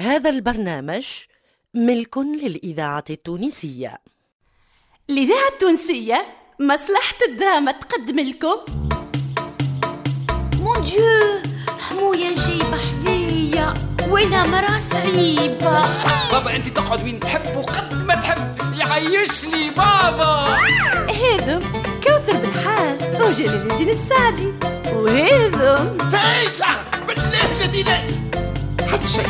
هذا البرنامج ملك للإذاعة التونسية. الإذاعة التونسية مصلحة الدراما تقدم لكم. مون ديو حموية جايبة حذية وأنا مرا صعيبة. بابا أنت تقعد وين تحب وقد ما تحب. يعيشني بابا. هذم كوثر بالحال وجلال الدين السعدي. وهذم فايسة بالله الذي لا حد شيء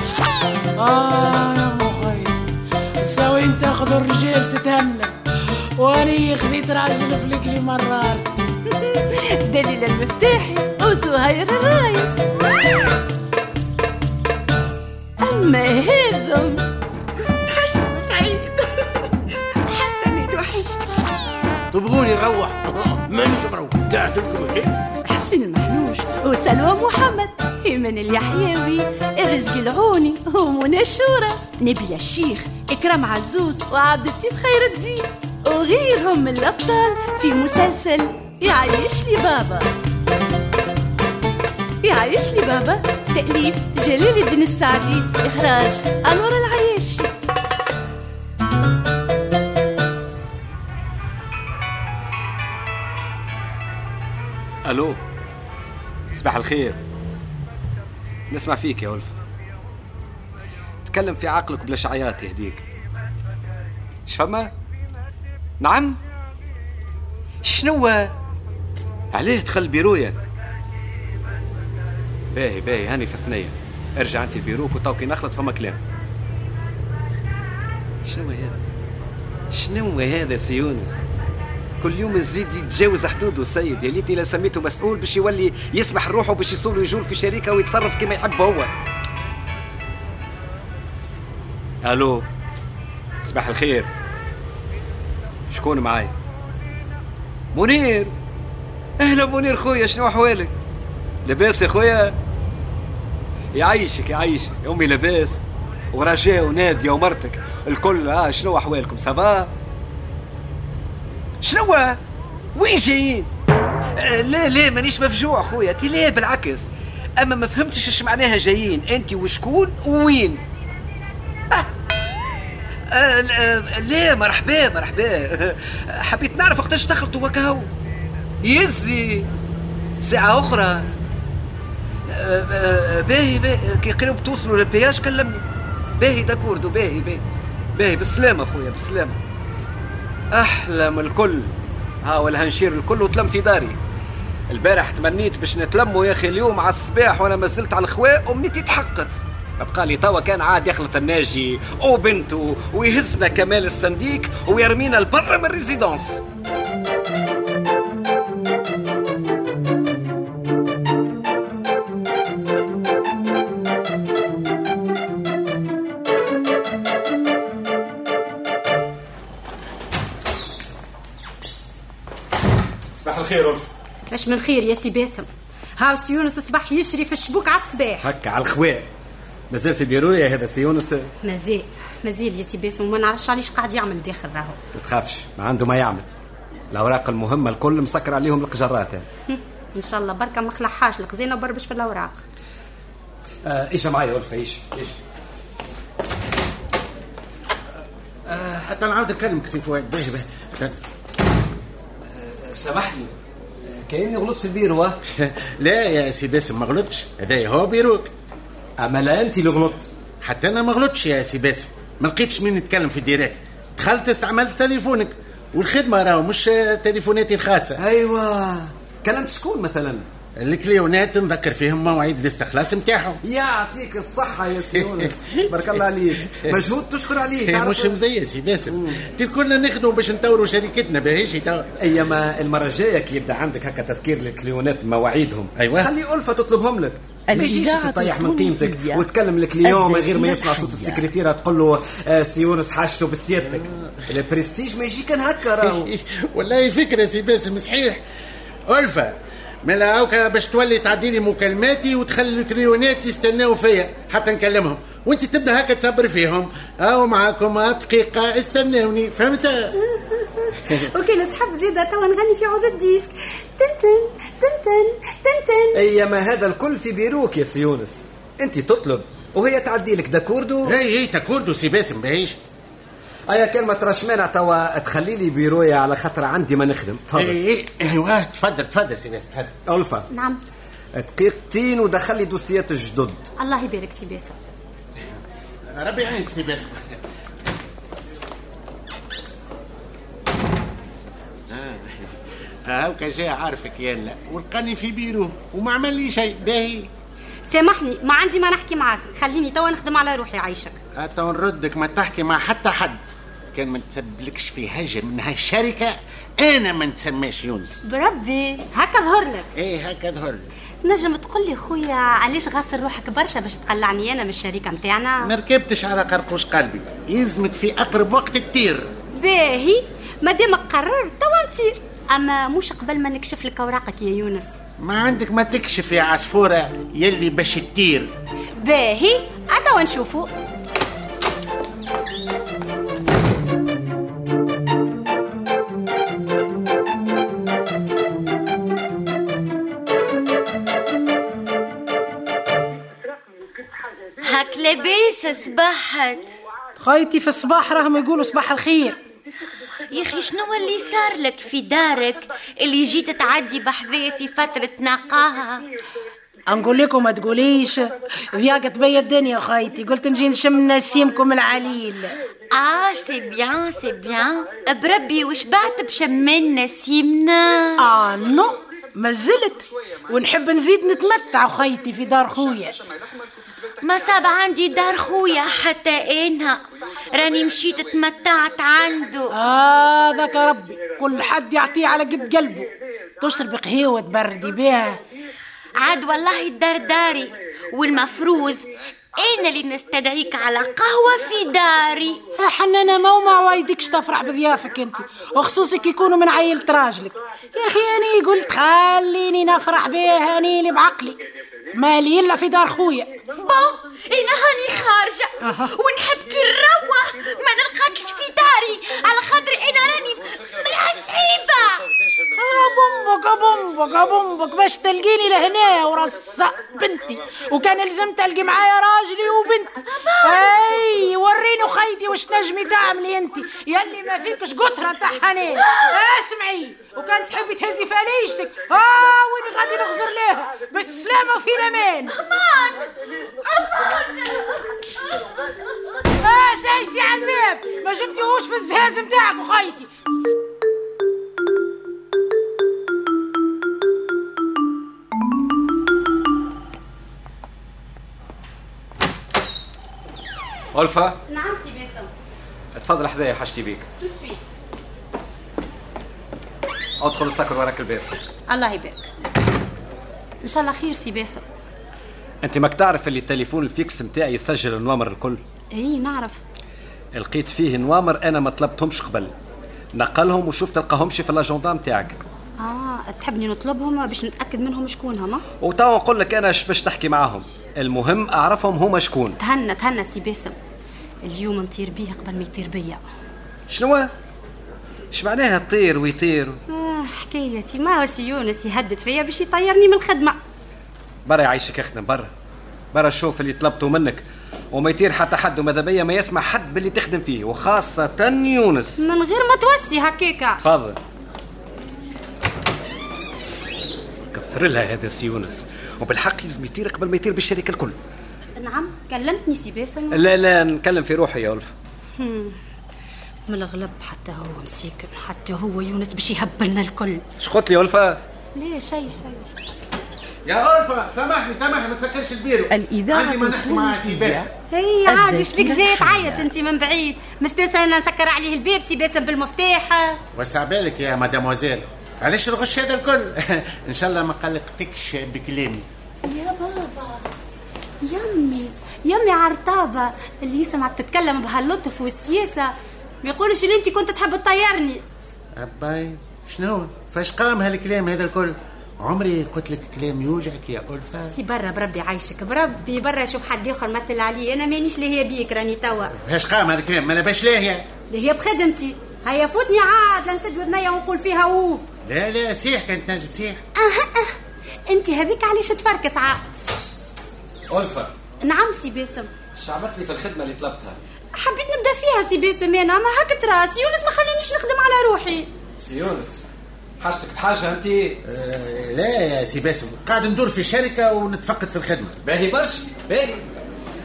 آه يا مخي سوين تاخذ الرجال تتهنى واني خذيت راجل فلكلي مرار دليل المفتاحي وزهير الرايس. أما هذم حشم سعيد حتى أني توحشت. تبغوني نروح؟ مانيش مروح. قاعد لكم هنا. وسلوى محمد إيمان اليحيوي الرزق العوني ومنى الشورى نبيل الشيخ إكرام عزوز وعبد اللطيف خير الدين. وغيرهم من الأبطال في مسلسل يعيش لي بابا. يعيش لي بابا تأليف جلال الدين السعدي إخراج أنور العياشي ألو؟ صباح الخير. نسمع فيك يا ولف تكلم في عقلك بلا شعيات يهديك. شفما نعم؟ شنو؟ عليه دخل بيرويا. باهي باهي هاني في الثنية. ارجع أنت لبيروك وتوكي نخلط فما كلام. شنو هذا؟ شنو هذا سي يونس؟ كل يوم يزيد يتجاوز حدوده. سيد يا ليتي لا سميته مسؤول باش يولي يسمح روحه باش يصول ويجول في شركه ويتصرف كما يحب هو. ألو صباح الخير. شكون معاي؟ منير. أهلا منير خويا شنو أحوالك؟ لاباس يا خويا؟ يعيشك يعيشك أمي لاباس. ورجاء وناديه ومرتك الكل آه شنو أحوالكم؟ ça va؟ شنو وين جايين؟ آه لا لا مانيش مفجوع خويا. تي لا بالعكس. أما ما فهمتش إيش معناها جايين. أنت وشكون وين آه. آه لا, مرحبا مرحبا. حبيت نعرف وقتاش دخلتوا وكاو يزي. ساعة أخرى. باهي باهي. كي قريب توصلوا لل péage كلمني. باهي d'accordo باهي باهي. باهي بالسلامة خويا بالسلامة. أحلى من الكل. ها ولا هنشير الكل وتلم في داري. البارح تمنيت باش نتلموا يا أخي اليوم على الصباح وأنا ما زلت على الخواء امنيتي تحققت بقى لي توا كان عاد يخلط الناجي وبنته ويهزنا كمال الصنديق ويرمينا لبرا من ال résidence. الخير ألف اش من خير يا سي باسم؟ هاو سي يونس صباح يشري في الشبوك على الصباح. هكا على الخواء. مازال في بيرويا هذا سي يونس؟ مازال مازال يا سي باسم وما نعرفش علاش قاعد يعمل داخل راهو. ما تخافش ما عنده ما يعمل. الأوراق المهمة الكل مسكر عليهم القجرات إن شاء الله بركة ما خلحاش الخزينة وبربش في الأوراق. آه إيش معايا ألف إيش إيش حتى نعاود نكلمك سي فؤاد باهي باهي. حتى- سامحني. كأني غلطت في البيرو؟ لا يا سي باسم ما غلطش هذا هو بيروك. أما لا أنت اللي غلطت. حتى أنا ما غلطش يا سي باسم. ما لقيتش مين نتكلم في ال direct. دخلت استعملت تليفونك والخدمة راهو مش تليفوناتي الخاصة. أيوه. كلمت شكون مثلا. الكليونات نذكر فيهم مواعيد الاستخلاص نتاعهم يعطيك الصحة يا سي يونس. بارك الله عليك. مجهود تشكر عليه؟ مش مزية سي باسم تي كلنا نخدموا باش نطوروا شركتنا باهيش توا ايما المرة الجاية كي يبدأ عندك هكا تذكير للكليونات مواعيدهم. أيوة. خلي ألفة تطلبهم لك. ما يجيش تطيح من قيمتك وتكلم ال client من غير ما يسمع صوت حية. السكرتيرة تقول له آه، سي يونس حاجته بسيادتك. البرستيج ما يجي كان هكا راهو. والله فكرة سي باسم صحيح. ألفة. ملا هاوكا باش تولي تعدي لي مكالماتي وتخلي الكليونات يستناو فيا حتى نكلمهم. وانت تبدأ هكا تصبر فيهم. أو معاكم دقيقه استناوني. فهمت؟ وكانت تحب زيادة توا نغني في عود ال disque. تنتن تنتن تنتن أيما هذا الكل في بيروك يا سي يونس أنت تطلب وهي تعدي لك d'accordo؟ اي اي d'accordo سي باسم باهيش. ايا كان ما تراش مانع توا تخلي لي بيرويا على خاطر عندي ما نخدم. تفضل. اي أيوه تفضل تفضل سي باسم تفضل. ألفا. نعم. دقيقتين ودخل لي دوسيات الجدد الله يبارك سي باسم ربي يعينك سي باسم آه. هاوكا جاي عارفك يلا ولقاني في بيرو وما عمل لي شيء باهي. سامحني ما عندي ما نحكي معاك. خليني توا نخدم على روحي عايشك. حتى نردك ما تحكي مع حتى حد. كان ما نتسبلكش في هجم من هاي الشركة أنا ما نتسماش يونس. بربي هكا ظهر لك. إيه هكا ظهر نجم تقول لي خويا علاش غاسل روحك برشا باش تقلعني أنا من الشركة نتاعنا ما ركبتش على قرقوش قلبي. يلزمك في أقرب وقت تطير. باهي مادامك قررت توا نطير. أما مش قبل ما نكشف لك أوراقك يا يونس. ما عندك ما تكشف يا عصفورة يلي باش تطير. باهي أتوا نشوفوا. هاك لاباس صبحت خايتي في الصباح راهم يقولوا صباح الخير. يا أخي شنو اللي صار لك في دارك اللي جيت تعدي بحذايا في فترة نقاهة؟ نقول لكم ما تقوليش. ضياقت بيا الدنيا خايتي. قلت نجي نشم نسيمكم العليل. آه c'est bien c'est bien. بربي وش بعت بشمال نسيمنا؟ آه non ما زلت. ونحب نزيد نتمتع خايتي في دار خويا. ما صاب عندي دار خويا حتى أنا راني مشيت تمتعت عنده. آه ذاك ربي كل حد يعطيه على قد قلبه. تشرب قهوة تبردي بها عاد والله الدار داري والمفروض أنا اللي نستدعيك على قهوة في داري؟ يا حنانة ما وما وايدكش تفرح بضيافك انت؟ وخصوصك يكونوا من عيلة راجلك. يا أخي أني قلت خليني نفرح بيها أني اللي بعقلي. مالي إلا في دار خويا. بو أنا هاني خارجة. ونحب كي نروح ما نلقاكش في داري. على خاطر أنا راني مرأة صعيبة آه بومبك آه بومبك آه باش تلقيني لهنا وراس بنتي. وكان لازم تلقي معايا راجلي وبنتي. أي وريني خيتي واش نجمي تعملي انت يلي ما فيكش قطرة تاع حنان اسمعي. وكان تحبي تهزي فليشتك آه وين غادي نغزر لها بالسلامة وفي الأمان. آه سايسي على الباب. ما جبتيهوش في الزهاز متاعك وخيتي ألفا؟ نعم سي باسم تفضل حذايا حاجتي بيك tout de suite أدخل سكر وراك الباب. الله يبارك. إن شاء الله خير سي باسم أنت ماك تعرف اللي التليفون ال fixe نتاعي يسجل النوامر الكل؟ إي نعرف. لقيت فيه نوامر أنا ما طلبتهمش قبل. نقلهم وشوف تلقاهمش في الاجندا نتاعك آه تحبني نطلبهم باش نتأكد منهم شكون هما؟ وتوا نقول لك أنا اش باش تحكي معاهم. المهم أعرفهم هما شكون تهنى تهنى سي باسم. اليوم نطير بيه قبل ما يطير بيا. شنو؟ اش معناها طير ويطير؟ آه حكايتي ما هو سي يونس يهدد فيا باش يطيرني من الخدمة. برا يعيشك اخدم برا. برا شوف اللي طلبته منك. وما يطير حتى حد وماذا بيا ما يسمع حد باللي تخدم فيه وخاصة يونس. من غير ما توسي هكاكا تفضل. كثر لها هذا سي يونس. وبالحق لازم يطير قبل ما يطير بالشركة الكل. نعم كلمتني سي باسم لا لا نتكلم في روحي يا ألف. من الغلب حتى هو مسيكن حتى هو يونس باش يهبلنا الكل. اش قلت لي ألفا ليه شيء شيء يا ألفا سامحني سامحني ما تسكرش البيرو الإذاعة عندي ما نحكي مع سي التونسية هي عادي إيش بك الذاكرة جاي تعيط. أنت من بعيد. مستنسى أنا نسكر عليه الباب سي باسم بالمفتاح. وسع بالك يا مداموزيل علاش الغش هذا الكل. إن شاء الله ما قلقتكش بكلامي. يا بابا يمي يمي عرطابة. اللي يسمعك تتكلم بهاللطف والسياسة ما يقولش اللي انت كنت تحب تطيرني. أباي شنو؟ فاش قام هالكلام هذا الكل؟ عمري قلت لك كلام يوجعك يا ألفا انت برا بربي عايشك بربي برا شوف حد آخر مثل علي. أنا مانيش هي بيك راني توا. فاش قام هالكلام؟ ما لباش لاهية اللي هي بخدمتي. هيا فوتني عاد لنسد ودنيا ونقول فيها اوه لا لا سيح كانت نجم سيح انت هذيك علاش تفركس عاد؟ ألفا نعم سي باسم. اش عملت لي في الخدمة اللي طلبتها. حبيت نبدأ فيها سي باسم. أنا ما هكا ترى سي يونس ما خلانيش نخدم على روحي. سي يونس حاجتك بحاجة انت؟ آه لا يا سي باسم. قاعد ندور في الشركة ونتفقد في الخدمة. باهي برشا باهي.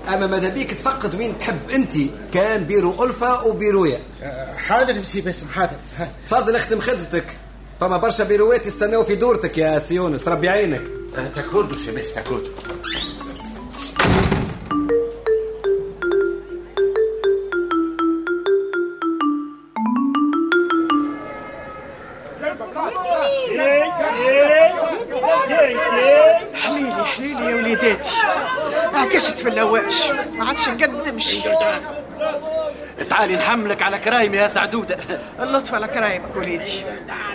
أما ماذا بيك تفقد وين تحب انت؟ كان بيرو ألفا وبيرويا. آه حاضر سي باسم حاضر. تفضل اخدم خدمتك. فما برشا بيروات يستناو في دورتك يا سي يونس ربي عينك آه d'accordo سي d'accordo تعالي نحملك على كرايمي يا سعدودة. اللطف على كرايمك وليدي.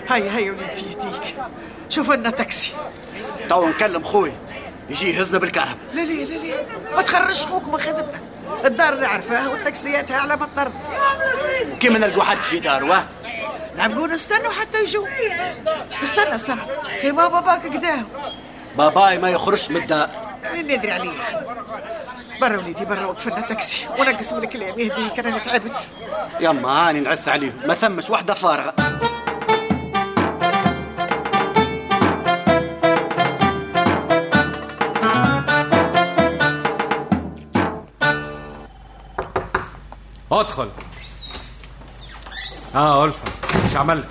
هيا هيا وليدي يهديك. شوف لنا تاكسي. تو نكلم خوي. يجي يهزنا بالكرهبة لا لا لا لا. ما تخرجش خوك من خدمته الدار نعرفها والتاكسيات على مطر كيما نلقوا حد في دار واه نعملوا نستنوا حتى يجوا. استنى استنى. خي ما باباك قداه باباي ما يخرجش من الدار. مين ندري عليه؟ برا وليدي برا وقف لنا تاكسي. ونقص من الكلام. يهديك أنا تعبت يما هاني نعس عليهم. ما ثمش وحدة فارغة. أدخل. آه ألفا. إيش عملت؟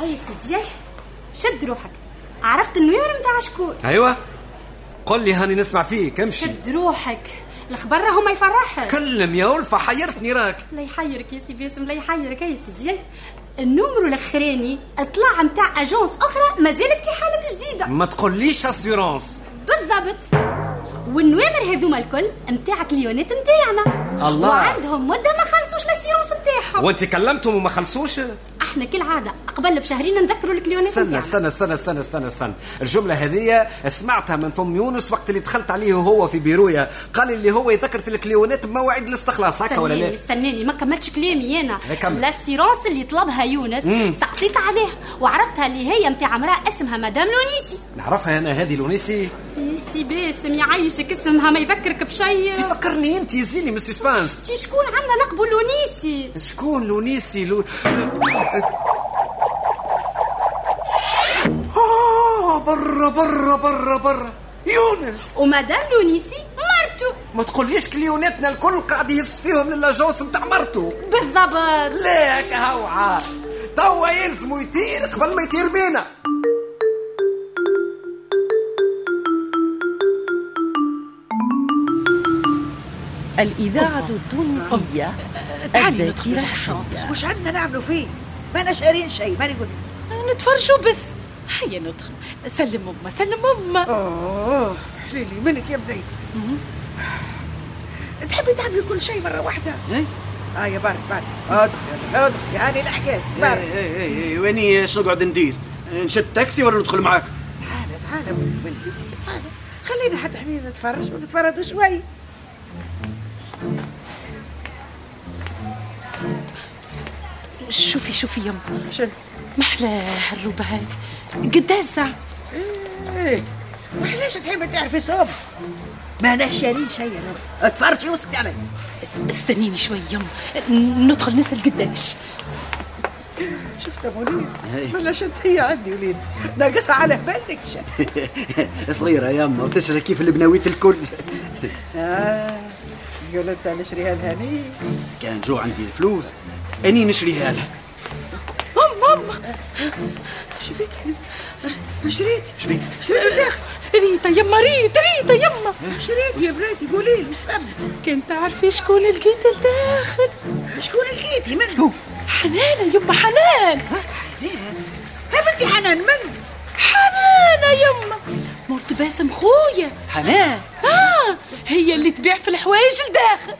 هاي سيدي شد روحك. عرفت النوامر متاع شكون أيوه. قل لي هاني نسمع فيك امشي. شد روحك. الخبر راهو ما يفرحك. كلم يا الفا حيرتني راك. لا يحيرك يا سي باسم لا يحيرك يا سيدي ال numéro الأخراني طلع متاع agence أخرى ما زالت كي حلت جديدة. ما تقوليش assurance بالضبط. والنوامر هذوما الكل متاع كليونات متاعنا. الله. وعندهم مدة ما خلصوش l'assurance متاعهم. وانت كلمتهم وما خلصوش؟ إحنا كالعادة قبل بشهرين نذكروا الكليونات استنى متاعنا استنى استنى استنى استنى استنى. الجملة هذه سمعتها من فم يونس وقت اللي دخلت عليه هو في بيرويا. قال لي اللي هو يذكر في الكليونات بمواعيد الاستخلاص هكا ولا لا؟ استناني ما كملتش كلامي أنا. كمل. l'assurance اللي طلبها يونس سقسيت عليه وعرفتها اللي هي متاع امرأة اسمها مدام لونيسي. نعرفها أنا هذه لونيسي؟ سي باسم يعيشك اسمها ما يذكرك بشيء. تفكرني أنت يزيني من ال suspense شكون عندنا لقبه لونيسي؟ شكون لونيسي؟ لو... برا برا برا برا. يونس. ومدام لونيسي مرته ما تقوليش كليوناتنا الكل قاعد يهز فيهم للاجونس نتاع مرته بالضبط. لا هكا هو عاد توا يلزموا يطير قبل ما يطير بينا. الإذاعة التونسية الذاكرة وش عندنا نعملوا فيه؟ ما شارين شيء ماني قلت نتفرجوا بس. هيا ندخل سلم أمه سلم أمه. اوه حليلي منك يا بني. تحبي تعملي كل شيء مرة واحدة؟ إيه؟ آه يا بارك بارك. أدخل أدخل يعني الحكاية بارك. إيه إيه إيه ويني؟ إيش نقعد ندير؟ نشد تاكسي ولا ندخل معاك؟ تعال تعال ولدي ولدي. تعال. خلينا حد حنين نتفرج ونتفرج شوي. شوفي شوفي يما شنو؟ محلاه الروبة هذه قداش ساعة إيه وعلاش تحبي تعرفي صوب. ما أنا شارين شيء أنا اتفرجي واسكتي علي. استنيني شوي يما. ندخل نسأل قداش. شفت يا منير بلاش انت هي عندي وليد. ناقصها على بالك شا. صغيرة يما وتشري كيف البناويت الكل. آه يقول انت نشريها لهني كان جو عندي الفلوس أني نشريها لها. شبيك شريت. شبيك شريت الداخل ريتا يما ريتا ريتا يما. شريت يا بناتي قولي لي كنت تعرفي شكون لقيت الداخل شكون لقيتي من؟ هو حنانة يما حنان؟ ها بنتي حنان من؟ حنانة يما. مرت باسم خويا. حنان. آه هي اللي تبيع في الحوايج الداخل.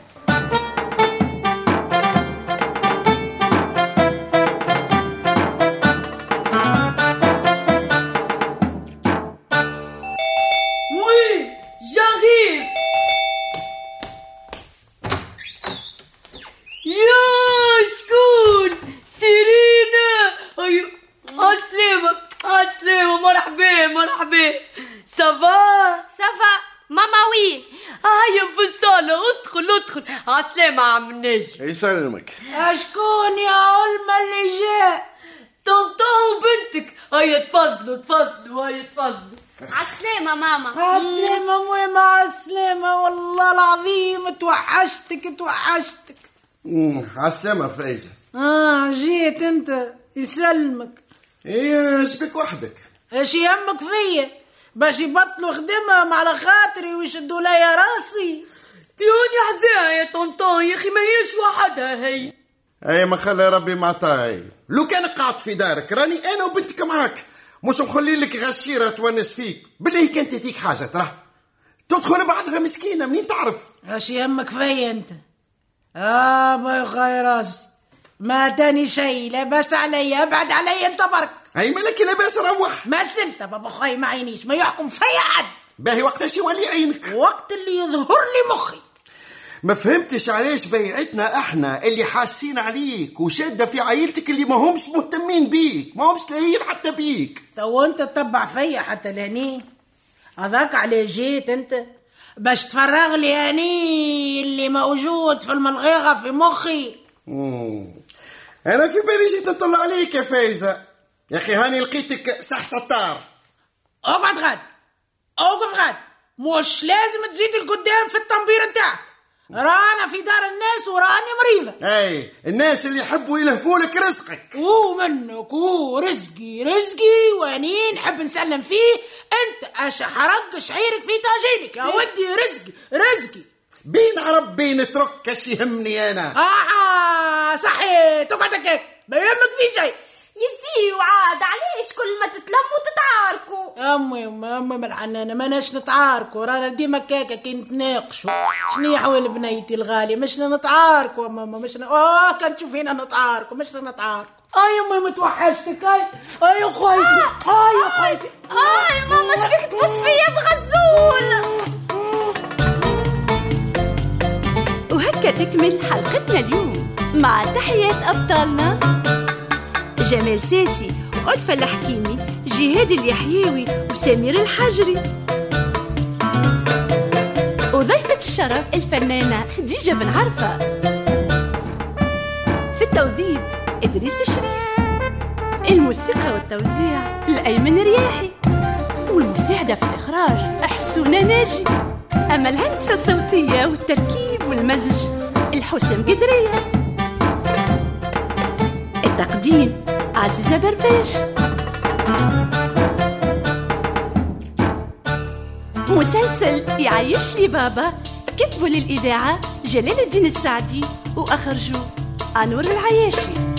النجم يسلمك أشكون يا علمة اللي جاء؟ طنطا وبنتك هيا تفضلوا تفضلوا هيا تفضلوا. عسلامة ماما. عسلامة مو مع السلامة والله العظيم. توحشتك توحشتك. عالسلامة فايزة. آه جيت أنت. يسلمك. إيه شبك وحدك. إيش يهمك فيا؟ باش يبطلوا خدمهم على خاطري ويشدوا ليا راسي. تيوني حذاها يا طنطا يا أخي ما هيش وحدها هي. أي ما خلي ربي معطاي لو كان قاعد في دارك راني أنا وبنتك معاك. مش مخلي لك غشيرة تونس فيك. بالله كانت تديك حاجة ترى. تدخل بعضها مسكينة منين تعرف؟ إيش يهمك فيا أنت. آه باي خير راسي ما تاني شيء لا بس علي. أبعد علي انت برك أي ملك لاباس روح. ما زلت بابا خاي ما عينيش. ما يحكم فيا حد باهي وقتاش يولي عينك. وقت اللي يظهر لي مخي. ما فهمتش علاش بيعتنا إحنا اللي حاسين عليك وشادة في عائلتك اللي ما همش مهتمين بيك ما همش لاهين حتى بيك. تو انت تتبع فيا حتى لهني. هذاك عليه جيت انت. باش تفرغ لي هني اللي موجود في الملغيغة في مخي. مم. أنا في بالي جيت نطلع عليك يا فايزة. يا أخي هاني لقيتك صح ستار اقعد غاد. اوقف غاد مش لازم تزيد القدام في التنبير نتاعك رانا في دار الناس وراني مريضة. أي الناس اللي يحبوا يلهفوا لك رزقك. ومنك ورزقي رزقي واني نحب نسلم فيه. أنت اش حرق شعيرك في طاجينك يا ولدي رزقي رزقي. بين عرب بين ترك اش يهمني أنا. آه صحيح. تقعد هكاك ما يهمك في شيء. يزي وعاد علاش كل ما تتلموا تتعاركوا. أمي أمي أمي ملعنانة ما ناش نتعاركوا. رانا ديما كاكا كي نتناقشوا. شنو حوال بنيتي الغالية؟ مش نتعاركوا ماما مش ن... آه كان تشوفينا نتعاركوا مش نتعاركوا. أي أمي متوحشتك أي أي خويتي أي خويتي أي ماما شبيك تبص فيا بغزول وهكا تكمل حلقتنا اليوم. مع تحيات أبطالنا. جمال ساسي ألفة الحكيمي جهاد اليحيوي وسمير الحجري. وضيفة الشرف الفنانة خديجة بن عرفة. في التوظيف إدريس الشريف. الموسيقى والتوزيع الأيمن رياحي. والمساعدة في الإخراج حسونة ناجي. أما الهندسة الصوتية والتركيب والمزج الحسام قدرية. التقديم عزيزة برباش مسلسل يعيش لي بابا. كتبوا للإذاعة جلال الدين السعدي. وأخرجوا أنور العياشي.